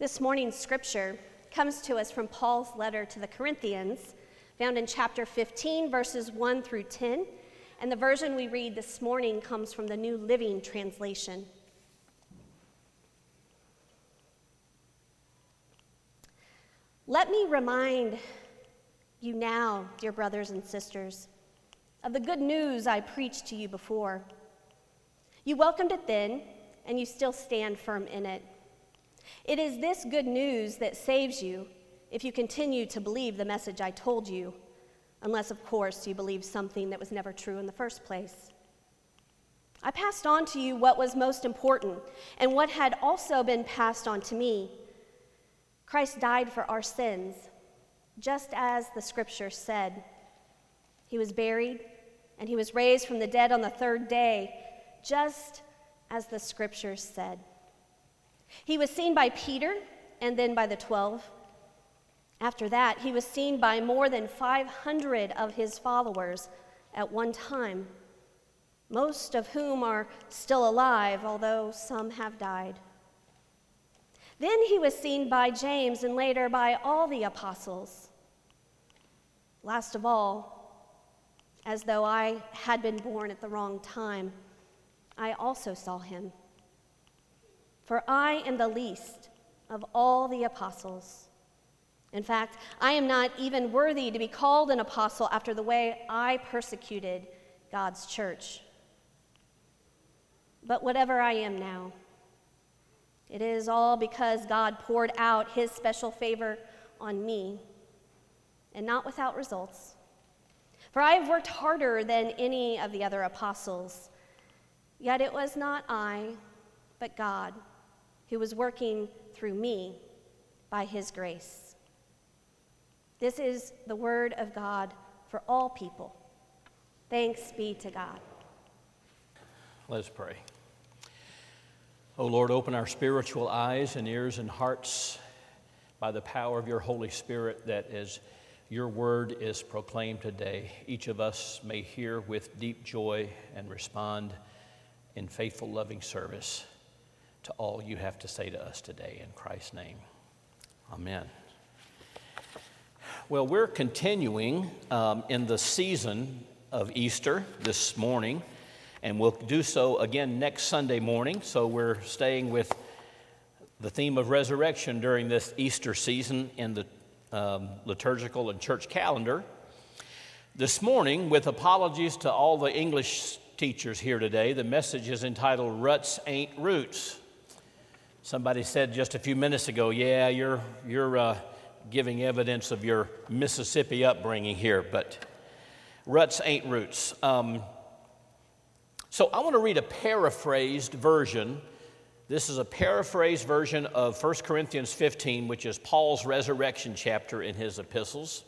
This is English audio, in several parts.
This morning's scripture comes to us from Paul's letter to the Corinthians, found in chapter 15, verses 1 through 10. And the version we read this morning comes from the New Living Translation. Let me remind you now, dear brothers and sisters, of the good news I preached to you before. You welcomed it then, and you still stand firm in it. It is this good news that saves you if you continue to believe the message I told you, unless, of course, you believe something that was never true in the first place. I passed on to you what was most important and what had also been passed on to me. Christ died for our sins, just as the scripture said. He was buried, and he was raised from the dead on the third day, just as the scriptures said. He was seen by Peter and then by the twelve. After that, he was seen by more than 500 of his followers at one time, most of whom are still alive, although some have died. Then he was seen by James and later by all the apostles. Last of all, as though I had been born at the wrong time, I also saw him. For I am the least of all the apostles. In fact, I am not even worthy to be called an apostle after the way I persecuted God's church. But whatever I am now, it is all because God poured out his special favor on me, and not without results. For I have worked harder than any of the other apostles, yet it was not I, but God, who was working through me by his grace. This is the word of God for all people. Thanks be to God. Let's pray. Oh Lord, open our spiritual eyes and ears and hearts by the power of your Holy Spirit that as your word is proclaimed today, each of us may hear with deep joy and respond in faithful, loving service to all you have to say to us today. In Christ's name, amen. Well, we're continuing um, in the season of Easter this morning, and we'll do so again next Sunday morning. So we're staying with the theme of resurrection during this Easter season in the um, liturgical and church calendar. This morning, with apologies to all the English teachers here today, the message is entitled Ruts Ain't Roots. Somebody said just a few minutes ago, yeah, you're, you're, uh, giving evidence of your Mississippi upbringing here, but ruts ain't roots. Um, so I want to read a paraphrased version. This is a paraphrased version of 1 Corinthians 15, which is Paul's resurrection chapter in his epistles.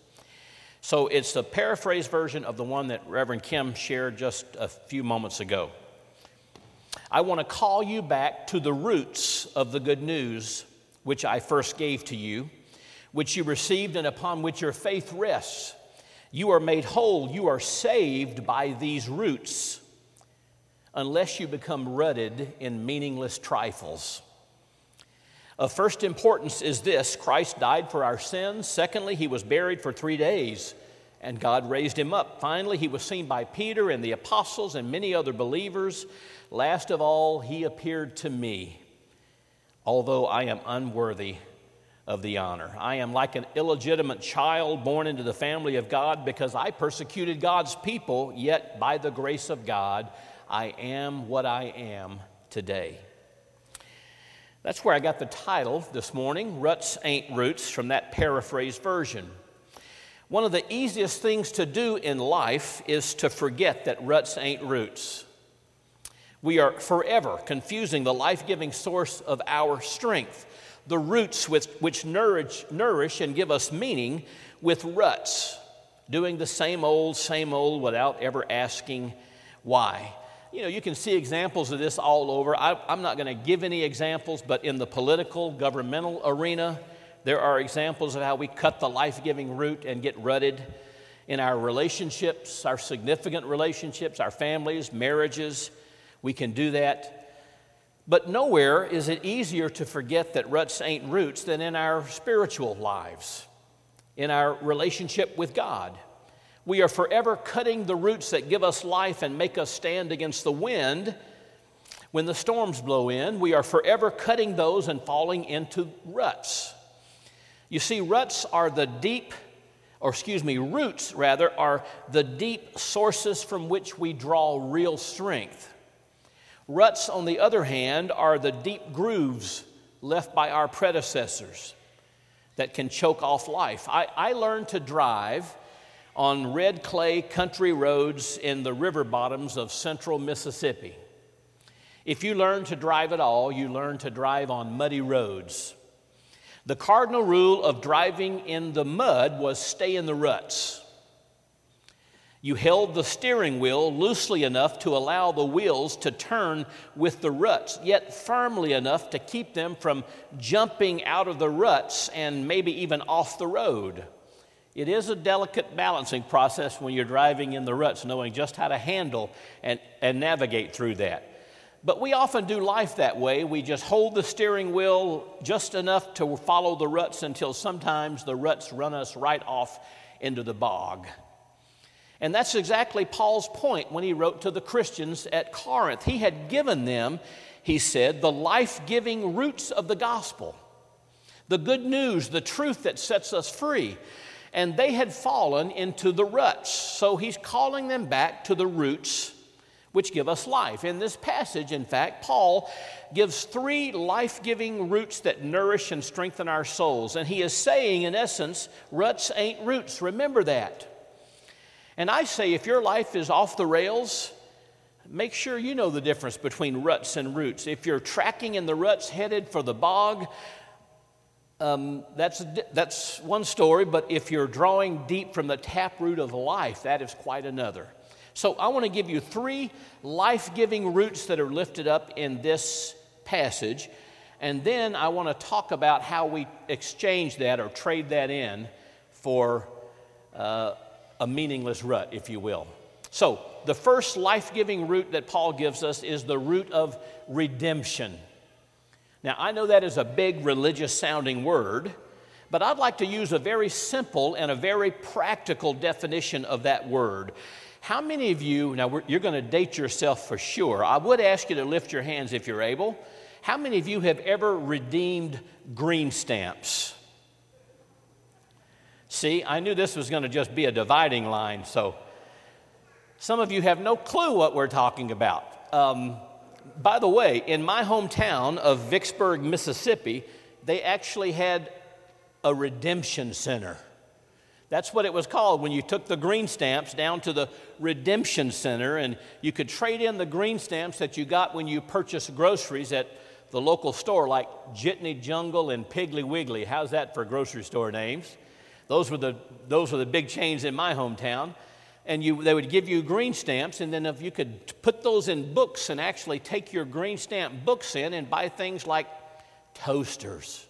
So it's a paraphrased version of the one that Reverend Kim shared just a few moments ago. I want to call you back to the roots of the good news which I first gave to you which you received and upon which your faith rests. You are made whole, you are saved by these roots, unless you become rutted in meaningless trifles. Of first importance is this Christ died for our sins. Secondly, he was buried for three days, and God raised him up. Finally, he was seen by Peter and the apostles and many other believers. Last of all, he appeared to me, although I am unworthy of the honor. I am like an illegitimate child born into the family of God because I persecuted God's people, yet by the grace of God, I am what I am today. That's where I got the title this morning, Ruts Ain't Roots, from that paraphrased version. One of the easiest things to do in life is to forget that ruts ain't roots. We are forever confusing the life giving source of our strength the roots with, which nourish, nourish and give us meaning with ruts, doing the same old, same old without ever asking why. You know, you can see examples of this all over. I, I'm not going to give any examples, but in the political, governmental arena, there are examples of how we cut the life giving root and get rutted in our relationships, our significant relationships, our families, marriages. We can do that But nowhere is it easier to forget that ruts ain't roots than in our spiritual lives, in our relationship with God. We are forever cutting the roots that give us life and make us stand against the wind. When the storms blow in, we are forever cutting those and falling into ruts. You see, ruts are the deep, or excuse me, roots rather, are the deep sources from which we draw real strength. Ruts, on the other hand, are the deep grooves left by our predecessors that can choke off life. I, I learned to drive on red clay country roads in the river bottoms of central Mississippi. If you learn to drive at all, you learn to drive on muddy roads. The cardinal rule of driving in the mud was stay in the ruts. You held the steering wheel loosely enough to allow the wheels to turn with the ruts, yet firmly enough to keep them from jumping out of the ruts and maybe even off the road. It is a delicate balancing process when you're driving in the ruts, knowing just how to handle and, and navigate through that. But we often do life that way. We just hold the steering wheel just enough to follow the ruts until sometimes the ruts run us right off into the bog. And that's exactly Paul's point when he wrote to the Christians at Corinth. He had given them, he said, the life giving roots of the gospel, the good news, the truth that sets us free. And they had fallen into the ruts. So he's calling them back to the roots which give us life. In this passage, in fact, Paul gives three life giving roots that nourish and strengthen our souls. And he is saying, in essence, ruts ain't roots. Remember that. And I say, if your life is off the rails, make sure you know the difference between ruts and roots. If you're tracking in the ruts headed for the bog, um, that's, that's one story, but if you're drawing deep from the taproot of life, that is quite another. So I want to give you three life giving roots that are lifted up in this passage, and then I want to talk about how we exchange that or trade that in for. Uh, a meaningless rut, if you will. So, the first life giving root that Paul gives us is the root of redemption. Now, I know that is a big religious sounding word, but I'd like to use a very simple and a very practical definition of that word. How many of you, now you're going to date yourself for sure. I would ask you to lift your hands if you're able. How many of you have ever redeemed green stamps? See, I knew this was going to just be a dividing line, so some of you have no clue what we're talking about. Um, by the way, in my hometown of Vicksburg, Mississippi, they actually had a redemption center. That's what it was called when you took the green stamps down to the redemption center and you could trade in the green stamps that you got when you purchased groceries at the local store like Jitney Jungle and Piggly Wiggly. How's that for grocery store names? Those were the, those were the big chains in my hometown. And you, they would give you green stamps, and then if you could put those in books and actually take your green stamp books in and buy things like toasters,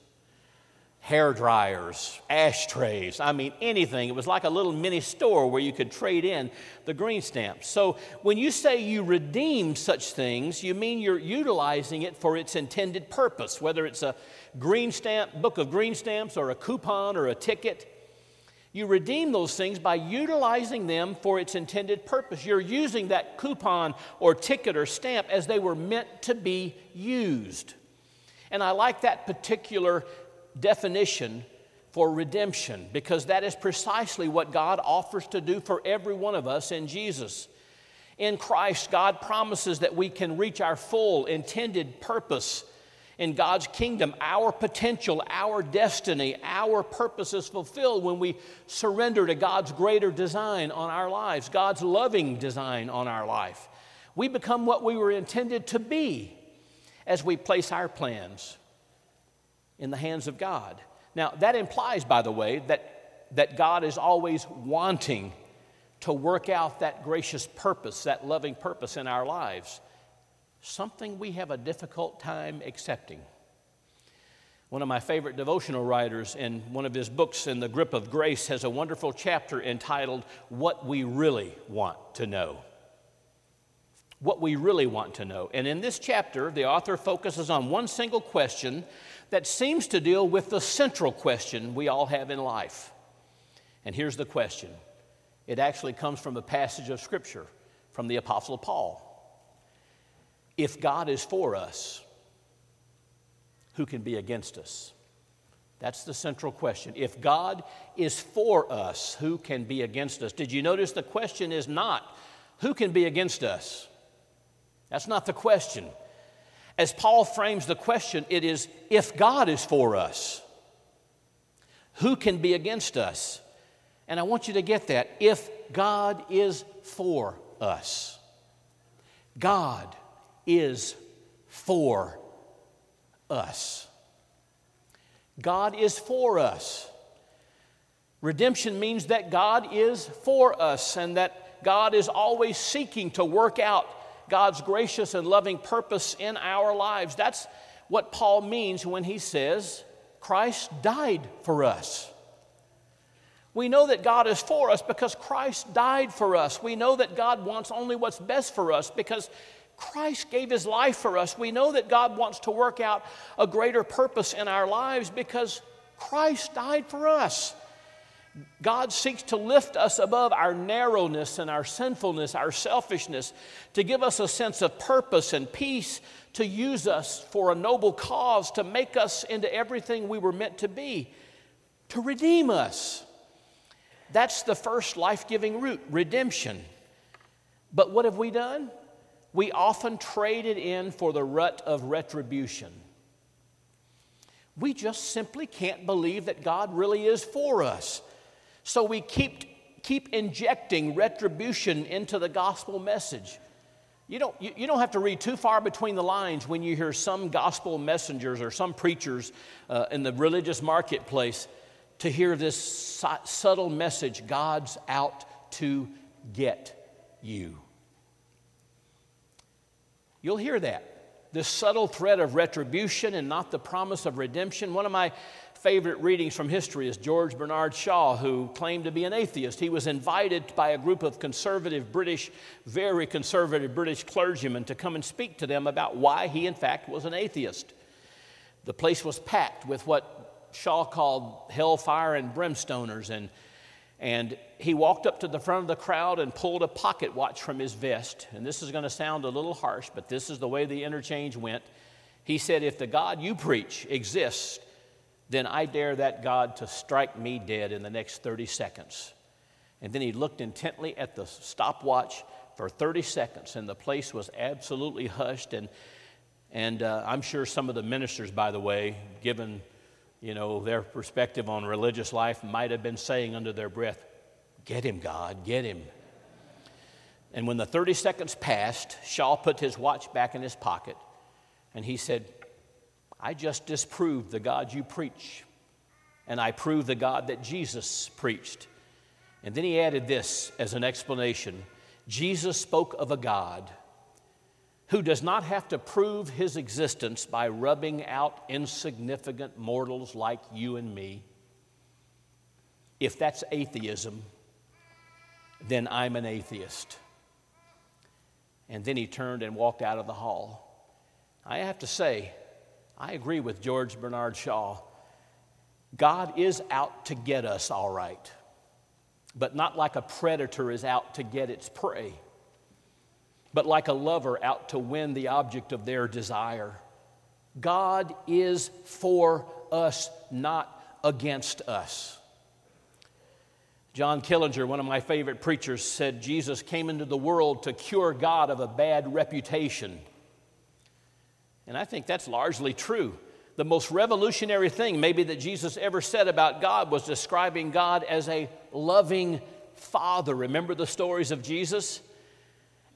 hair dryers, ashtrays, I mean, anything. It was like a little mini store where you could trade in the green stamps. So when you say you redeem such things, you mean you're utilizing it for its intended purpose, whether it's a green stamp, book of green stamps, or a coupon or a ticket. You redeem those things by utilizing them for its intended purpose. You're using that coupon or ticket or stamp as they were meant to be used. And I like that particular definition for redemption because that is precisely what God offers to do for every one of us in Jesus. In Christ, God promises that we can reach our full intended purpose in God's kingdom, our potential, our destiny, our purpose is fulfilled when we surrender to God's greater design on our lives, God's loving design on our life. We become what we were intended to be as we place our plans in the hands of God. Now, that implies, by the way, that, that God is always wanting to work out that gracious purpose, that loving purpose in our lives something we have a difficult time accepting. One of my favorite devotional writers in one of his books, In the Grip of Grace, has a wonderful chapter entitled, What We Really Want to Know. what we really want to know. And in this chapter, the author focuses on one single question that seems to deal with the central question we all have in life. And here's the question it actually comes from a passage of Scripture from the Apostle Paul. If God is for us, who can be against us? That's the central question. If God is for us, who can be against us? Did you notice the question is not who can be against us? That's not the question. As Paul frames the question, it is if God is for us, who can be against us? And I want you to get that. If God is for us, God is for us. God is for us. Redemption means that God is for us and that God is always seeking to work out God's gracious and loving purpose in our lives. That's what Paul means when he says, Christ died for us. We know that God is for us because Christ died for us. We know that God wants only what's best for us because Christ gave his life for us. We know that God wants to work out a greater purpose in our lives because Christ died for us. God seeks to lift us above our narrowness and our sinfulness, our selfishness, to give us a sense of purpose and peace, to use us for a noble cause, to make us into everything we were meant to be, to redeem us. That's the first life giving root, redemption. But what have we done? We often trade it in for the rut of retribution. We just simply can't believe that God really is for us. So we keep, keep injecting retribution into the gospel message. You don't, you, you don't have to read too far between the lines when you hear some gospel messengers or some preachers uh, in the religious marketplace to hear this su- subtle message God's out to get you. You'll hear that. This subtle threat of retribution and not the promise of redemption. One of my favorite readings from history is George Bernard Shaw, who claimed to be an atheist. He was invited by a group of conservative British, very conservative British clergymen to come and speak to them about why he, in fact, was an atheist. The place was packed with what Shaw called hellfire and brimstoners, and and he walked up to the front of the crowd and pulled a pocket watch from his vest. And this is going to sound a little harsh, but this is the way the interchange went. He said, If the God you preach exists, then I dare that God to strike me dead in the next 30 seconds. And then he looked intently at the stopwatch for 30 seconds, and the place was absolutely hushed. And, and uh, I'm sure some of the ministers, by the way, given you know, their perspective on religious life might have been saying under their breath, Get him, God, get him. And when the 30 seconds passed, Shaw put his watch back in his pocket and he said, I just disproved the God you preach, and I proved the God that Jesus preached. And then he added this as an explanation Jesus spoke of a God who does not have to prove his existence by rubbing out insignificant mortals like you and me. If that's atheism, then I'm an atheist. And then he turned and walked out of the hall. I have to say, I agree with George Bernard Shaw. God is out to get us, all right, but not like a predator is out to get its prey but like a lover out to win the object of their desire. God is for us, not against us. John Killinger, one of my favorite preachers, said Jesus came into the world to cure God of a bad reputation. And I think that's largely true. The most revolutionary thing, maybe, that Jesus ever said about God was describing God as a loving father. Remember the stories of Jesus?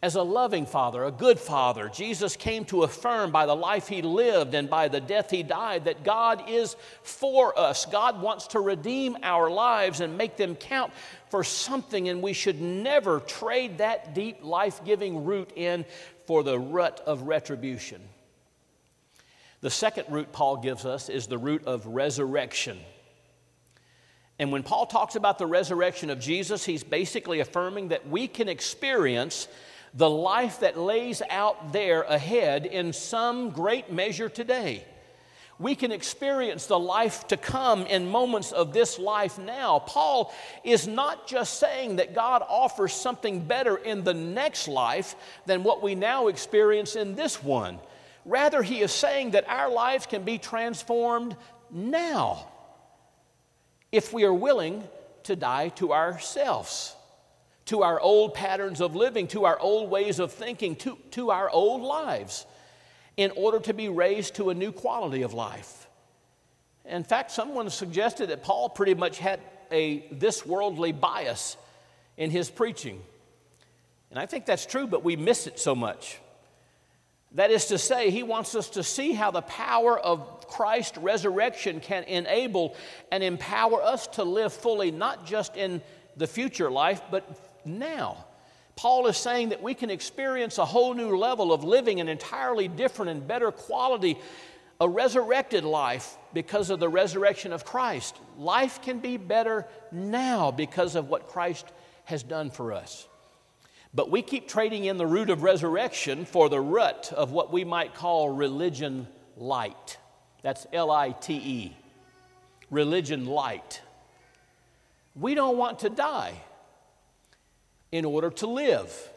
As a loving father, a good father. Jesus came to affirm by the life he lived and by the death he died that God is for us. God wants to redeem our lives and make them count for something, and we should never trade that deep, life giving root in for the rut of retribution. The second root Paul gives us is the root of resurrection. And when Paul talks about the resurrection of Jesus, he's basically affirming that we can experience the life that lays out there ahead in some great measure today. We can experience the life to come in moments of this life now. Paul is not just saying that God offers something better in the next life than what we now experience in this one. Rather, he is saying that our lives can be transformed now if we are willing to die to ourselves, to our old patterns of living, to our old ways of thinking, to, to our old lives, in order to be raised to a new quality of life. In fact, someone suggested that Paul pretty much had a this worldly bias in his preaching. And I think that's true, but we miss it so much. That is to say, he wants us to see how the power of Christ's resurrection can enable and empower us to live fully, not just in the future life, but now. Paul is saying that we can experience a whole new level of living an entirely different and better quality, a resurrected life because of the resurrection of Christ. Life can be better now because of what Christ has done for us. But we keep trading in the root of resurrection for the rut of what we might call religion light. That's L I T E. Religion light. We don't want to die in order to live.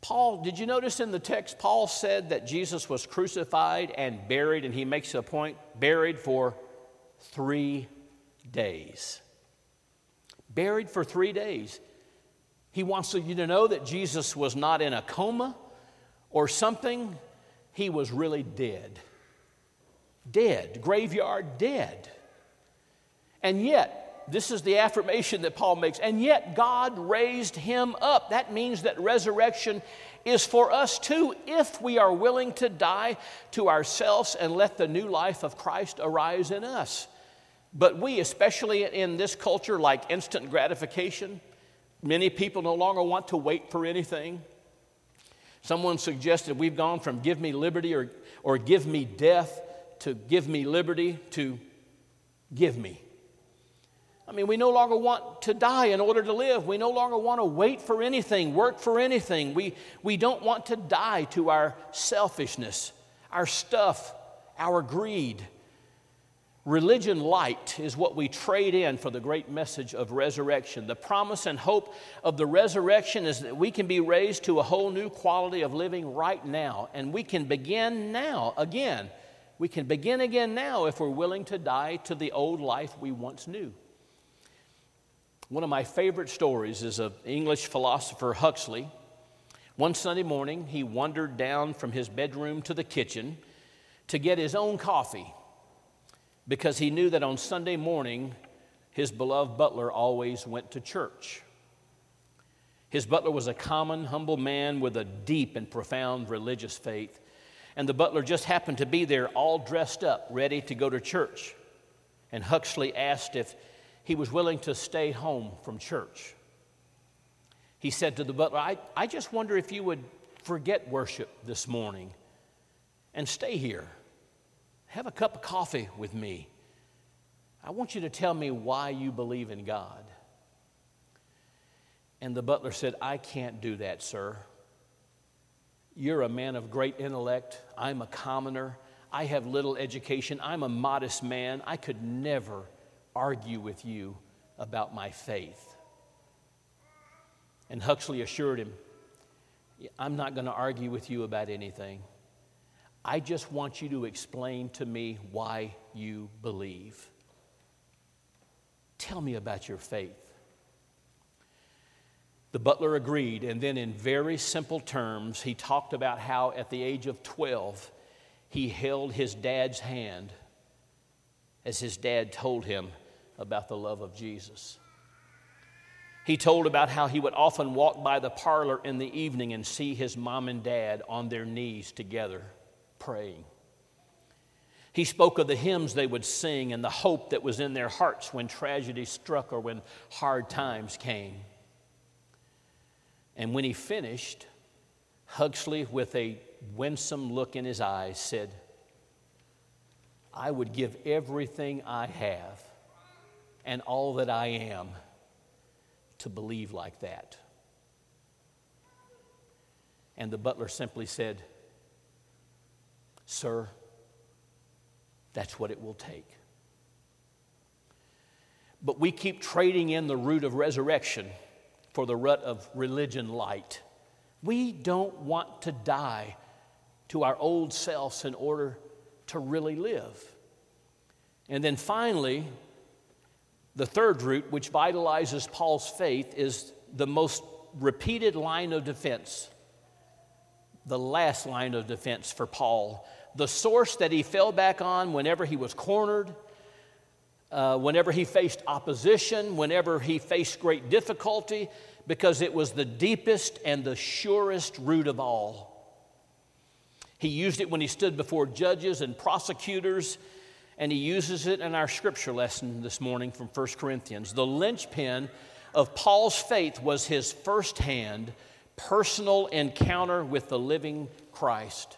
Paul, did you notice in the text, Paul said that Jesus was crucified and buried, and he makes a point buried for three days. Buried for three days. He wants you to know that Jesus was not in a coma or something, he was really dead. Dead, graveyard dead. And yet, this is the affirmation that Paul makes, and yet God raised him up. That means that resurrection is for us too, if we are willing to die to ourselves and let the new life of Christ arise in us. But we, especially in this culture like instant gratification, Many people no longer want to wait for anything. Someone suggested we've gone from give me liberty or, or give me death to give me liberty to give me. I mean, we no longer want to die in order to live. We no longer want to wait for anything, work for anything. We, we don't want to die to our selfishness, our stuff, our greed. Religion light is what we trade in for the great message of resurrection. The promise and hope of the resurrection is that we can be raised to a whole new quality of living right now. And we can begin now again. We can begin again now if we're willing to die to the old life we once knew. One of my favorite stories is of English philosopher Huxley. One Sunday morning, he wandered down from his bedroom to the kitchen to get his own coffee because he knew that on Sunday morning, his beloved butler always went to church. His butler was a common, humble man with a deep and profound religious faith. And the butler just happened to be there, all dressed up, ready to go to church. And Huxley asked if he was willing to stay home from church. He said to the butler, I, I just wonder if you would forget worship this morning and stay here have a cup of coffee with me. I want you to tell me why you believe in God. And the butler said, I can't do that, sir. You're a man of great intellect. I'm a commoner. I have little education. I'm a modest man. I could never argue with you about my faith. And Huxley assured him, I'm not going to argue with you about anything. I just want you to explain to me why you believe. Tell me about your faith. The butler agreed, and then, in very simple terms, he talked about how at the age of 12, he held his dad's hand as his dad told him about the love of Jesus. He told about how he would often walk by the parlor in the evening and see his mom and dad on their knees together praying. He spoke of the hymns they would sing and the hope that was in their hearts when tragedy struck or when hard times came. And when he finished, Huxley, with a winsome look in his eyes, said, I would give everything I have and all that I am to believe like that. And the butler simply said, Sir, that's what it will take. But we keep trading in the root of resurrection for the rut of religion light. We don't want to die to our old selves in order to really live. And then finally, the third root, which vitalizes Paul's faith, is the most repeated line of defense, the last line of defense for Paul, the source that he fell back on whenever he was cornered, uh, whenever he faced opposition, whenever he faced great difficulty, because it was the deepest and the surest root of all. He used it when he stood before judges and prosecutors, and he uses it in our scripture lesson this morning from 1 Corinthians. The linchpin of Paul's faith was his firsthand personal encounter with the living Christ.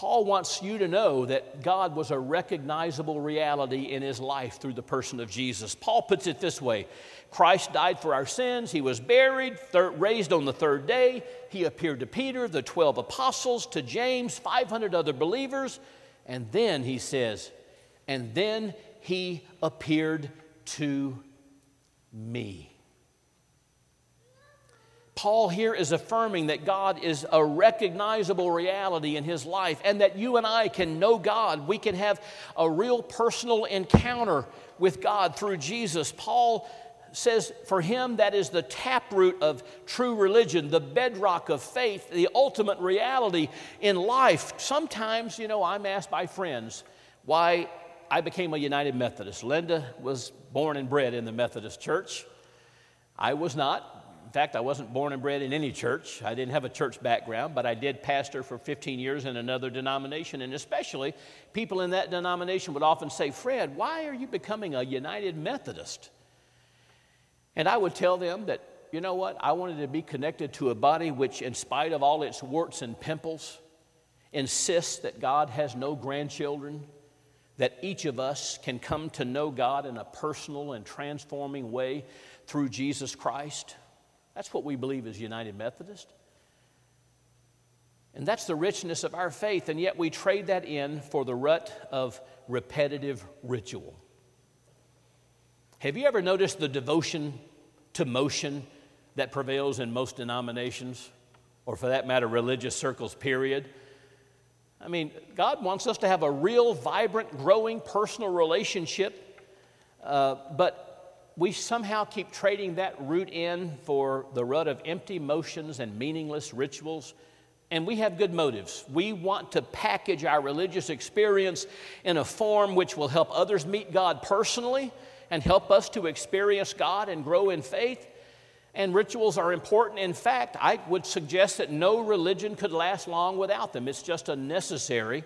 Paul wants you to know that God was a recognizable reality in his life through the person of Jesus. Paul puts it this way Christ died for our sins, he was buried, thir- raised on the third day. He appeared to Peter, the 12 apostles, to James, 500 other believers. And then he says, and then he appeared to me. Paul here is affirming that God is a recognizable reality in his life and that you and I can know God. We can have a real personal encounter with God through Jesus. Paul says for him that is the taproot of true religion, the bedrock of faith, the ultimate reality in life. Sometimes, you know, I'm asked by friends why I became a United Methodist. Linda was born and bred in the Methodist church. I was not. In fact, I wasn't born and bred in any church. I didn't have a church background, but I did pastor for 15 years in another denomination. And especially, people in that denomination would often say, Fred, why are you becoming a United Methodist? And I would tell them that, you know what, I wanted to be connected to a body which, in spite of all its warts and pimples, insists that God has no grandchildren, that each of us can come to know God in a personal and transforming way through Jesus Christ. That's what we believe as United Methodist. And that's the richness of our faith, and yet we trade that in for the rut of repetitive ritual. Have you ever noticed the devotion to motion that prevails in most denominations, or for that matter, religious circles, period? I mean, God wants us to have a real, vibrant, growing personal relationship, uh, but we somehow keep trading that root in for the rut of empty motions and meaningless rituals. And we have good motives. We want to package our religious experience in a form which will help others meet God personally and help us to experience God and grow in faith. And rituals are important. In fact, I would suggest that no religion could last long without them. It's just a necessary.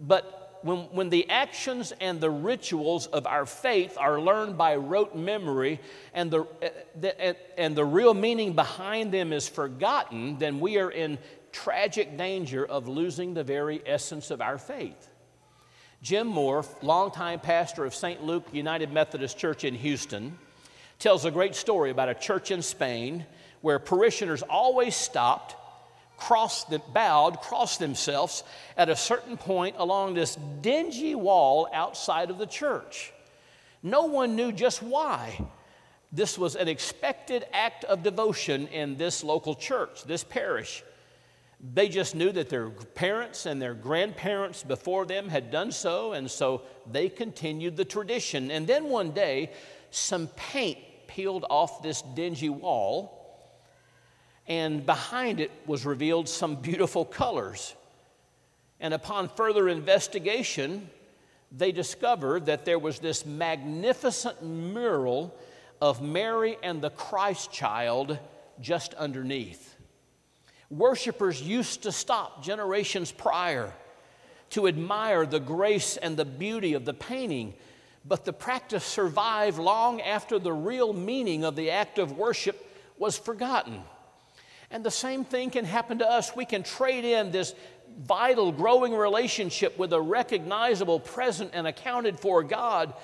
But when, when the actions and the rituals of our faith are learned by rote memory and the, eh, the, eh, and the real meaning behind them is forgotten, then we are in tragic danger of losing the very essence of our faith. Jim Moore, longtime pastor of St. Luke United Methodist Church in Houston, tells a great story about a church in Spain where parishioners always stopped crossed them, bowed, crossed themselves at a certain point along this dingy wall outside of the church. No one knew just why. This was an expected act of devotion in this local church, this parish. They just knew that their parents and their grandparents before them had done so, and so they continued the tradition. And then one day, some paint peeled off this dingy wall and behind it was revealed some beautiful colors. And upon further investigation, they discovered that there was this magnificent mural of Mary and the Christ child just underneath. Worshippers used to stop generations prior to admire the grace and the beauty of the painting, but the practice survived long after the real meaning of the act of worship was forgotten. And the same thing can happen to us. We can trade in this vital, growing relationship with a recognizable, present, and accounted for God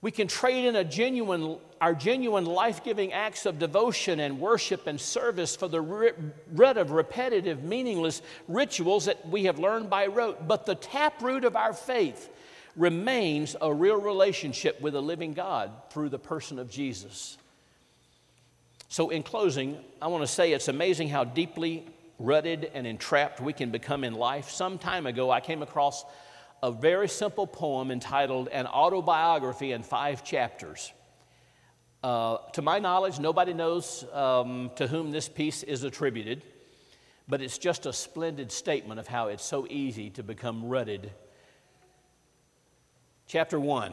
We can trade in a genuine, our genuine life giving acts of devotion and worship and service for the rid of repetitive, meaningless rituals that we have learned by rote. But the taproot of our faith remains a real relationship with a living God through the person of Jesus. So, in closing, I want to say it's amazing how deeply rutted and entrapped we can become in life. Some time ago, I came across a very simple poem entitled An Autobiography in Five Chapters. Uh, to my knowledge, nobody knows um, to whom this piece is attributed, but it's just a splendid statement of how it's so easy to become rutted. Chapter 1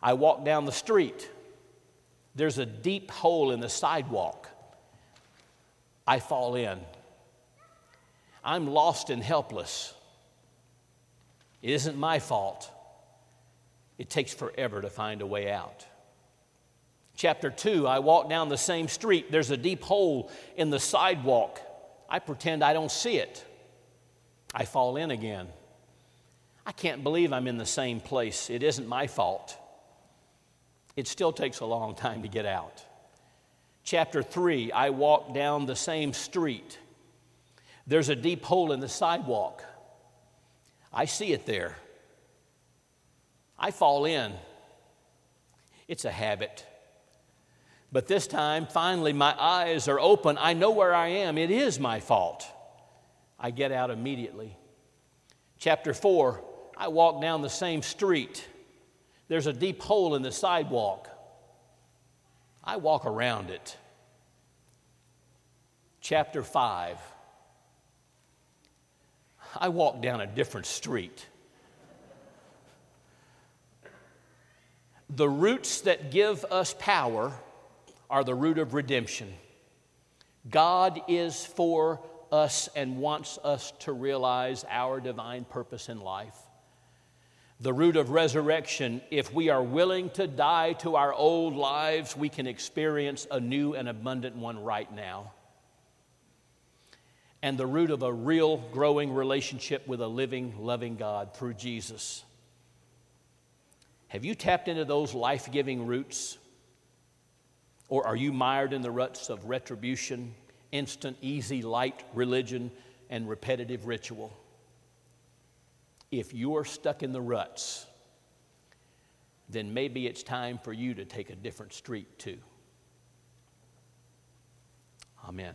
I walk down the street. There's a deep hole in the sidewalk. I fall in. I'm lost and helpless. It isn't my fault. It takes forever to find a way out. Chapter 2 I walk down the same street. There's a deep hole in the sidewalk. I pretend I don't see it. I fall in again. I can't believe I'm in the same place. It isn't my fault. It still takes a long time to get out. Chapter 3 I walk down the same street. There's a deep hole in the sidewalk. I see it there. I fall in. It's a habit. But this time, finally, my eyes are open. I know where I am. It is my fault. I get out immediately. Chapter 4 I walk down the same street. There's a deep hole in the sidewalk. I walk around it. Chapter 5 I walk down a different street. The roots that give us power are the root of redemption. God is for us and wants us to realize our divine purpose in life. The root of resurrection, if we are willing to die to our old lives, we can experience a new and abundant one right now and the root of a real growing relationship with a living, loving God through Jesus. Have you tapped into those life giving roots? Or are you mired in the ruts of retribution, instant, easy, light religion, and repetitive ritual? If you're stuck in the ruts, then maybe it's time for you to take a different street too. Amen.